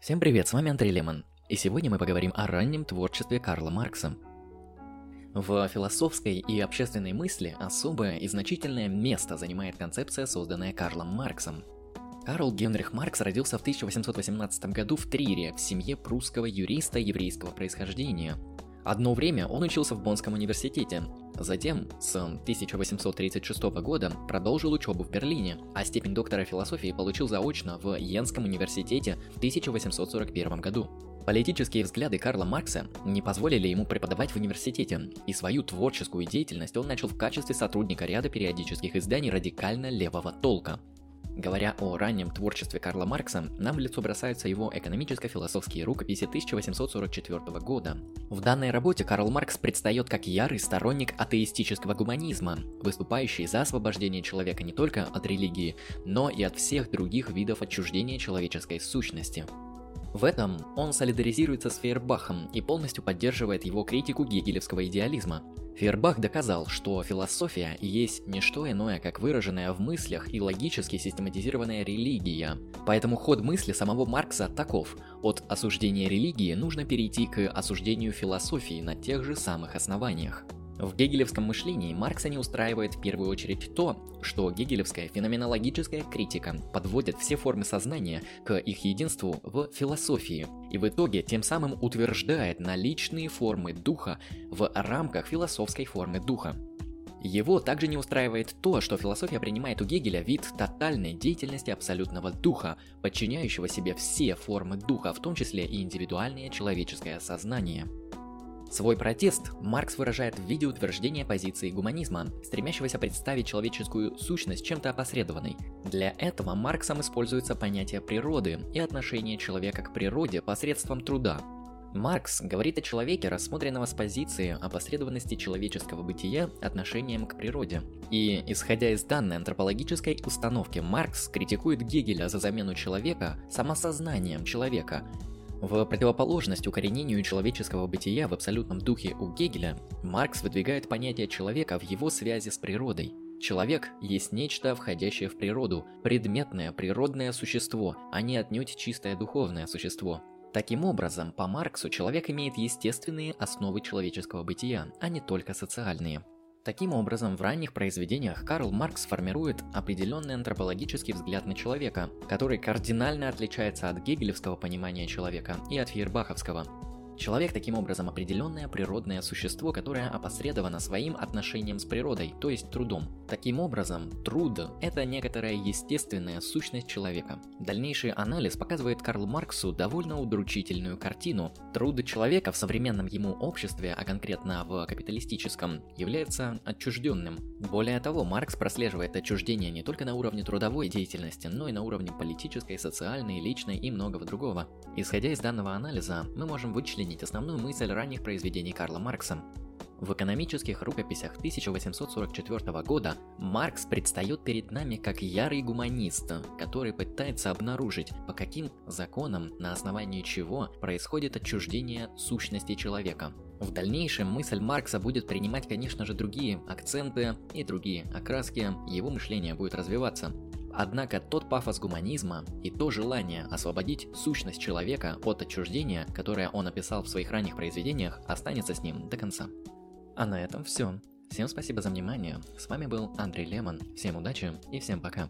Всем привет, с вами Андрей Лемон, и сегодня мы поговорим о раннем творчестве Карла Маркса. В философской и общественной мысли особое и значительное место занимает концепция, созданная Карлом Марксом. Карл Генрих Маркс родился в 1818 году в Трире в семье прусского юриста еврейского происхождения. Одно время он учился в Боннском университете, Затем, с 1836 года, продолжил учебу в Берлине, а степень доктора философии получил заочно в Йенском университете в 1841 году. Политические взгляды Карла Маркса не позволили ему преподавать в университете, и свою творческую деятельность он начал в качестве сотрудника ряда периодических изданий радикально левого толка. Говоря о раннем творчестве Карла Маркса, нам в лицо бросаются его экономическо-философские рукописи 1844 года. В данной работе Карл Маркс предстает как ярый сторонник атеистического гуманизма, выступающий за освобождение человека не только от религии, но и от всех других видов отчуждения человеческой сущности. В этом он солидаризируется с Фейербахом и полностью поддерживает его критику гегелевского идеализма. Фейербах доказал, что философия есть не что иное, как выраженная в мыслях и логически систематизированная религия. Поэтому ход мысли самого Маркса таков. От осуждения религии нужно перейти к осуждению философии на тех же самых основаниях. В гегелевском мышлении Маркса не устраивает в первую очередь то, что гегелевская феноменологическая критика подводит все формы сознания к их единству в философии, и в итоге тем самым утверждает наличные формы духа в рамках философской формы духа. Его также не устраивает то, что философия принимает у Гегеля вид тотальной деятельности абсолютного духа, подчиняющего себе все формы духа, в том числе и индивидуальное человеческое сознание. Свой протест Маркс выражает в виде утверждения позиции гуманизма, стремящегося представить человеческую сущность чем-то опосредованной. Для этого Марксом используется понятие природы и отношение человека к природе посредством труда. Маркс говорит о человеке, рассмотренного с позиции опосредованности человеческого бытия отношением к природе. И, исходя из данной антропологической установки, Маркс критикует Гегеля за замену человека самосознанием человека, в противоположность укоренению человеческого бытия в абсолютном духе у Гегеля, Маркс выдвигает понятие человека в его связи с природой. Человек есть нечто, входящее в природу, предметное природное существо, а не отнюдь чистое духовное существо. Таким образом, по Марксу человек имеет естественные основы человеческого бытия, а не только социальные. Таким образом, в ранних произведениях Карл Маркс формирует определенный антропологический взгляд на человека, который кардинально отличается от гегелевского понимания человека и от фейербаховского. Человек таким образом определенное природное существо, которое опосредовано своим отношением с природой, то есть трудом. Таким образом, труд – это некоторая естественная сущность человека. Дальнейший анализ показывает Карл Марксу довольно удручительную картину. Труд человека в современном ему обществе, а конкретно в капиталистическом, является отчужденным. Более того, Маркс прослеживает отчуждение не только на уровне трудовой деятельности, но и на уровне политической, социальной, личной и многого другого. Исходя из данного анализа, мы можем вычленить вычленить основную мысль ранних произведений Карла Маркса. В экономических рукописях 1844 года Маркс предстает перед нами как ярый гуманист, который пытается обнаружить, по каким законам, на основании чего происходит отчуждение сущности человека. В дальнейшем мысль Маркса будет принимать, конечно же, другие акценты и другие окраски, его мышление будет развиваться. Однако тот пафос гуманизма и то желание освободить сущность человека от отчуждения, которое он описал в своих ранних произведениях, останется с ним до конца. А на этом все. Всем спасибо за внимание. С вами был Андрей Лемон. Всем удачи и всем пока.